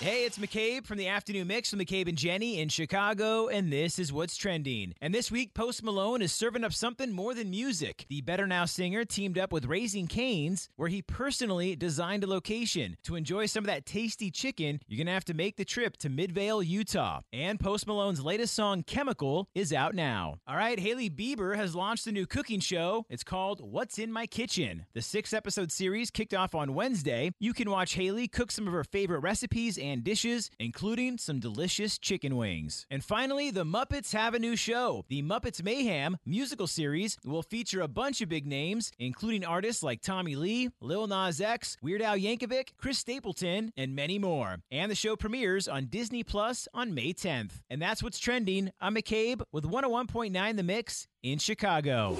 Hey, it's McCabe from the Afternoon Mix with McCabe and Jenny in Chicago, and this is what's trending. And this week, Post Malone is serving up something more than music. The Better Now singer teamed up with Raising Cane's, where he personally designed a location. To enjoy some of that tasty chicken, you're gonna have to make the trip to Midvale, Utah. And Post Malone's latest song, Chemical, is out now. All right, Hailey Bieber has launched a new cooking show. It's called What's in My Kitchen. The six episode series kicked off on Wednesday. You can watch Hailey cook some of her favorite recipes and dishes, including some delicious chicken wings. And finally, the Muppets have a new show. The Muppets Mayhem musical series will feature a bunch of big names, including artists like Tommy Lee, Lil Nas X, Weird Al Yankovic, Chris Stapleton, and many more. And the show premieres on Disney Plus on May 10th. And that's what's trending. I'm McCabe with 101.9 The Mix in Chicago.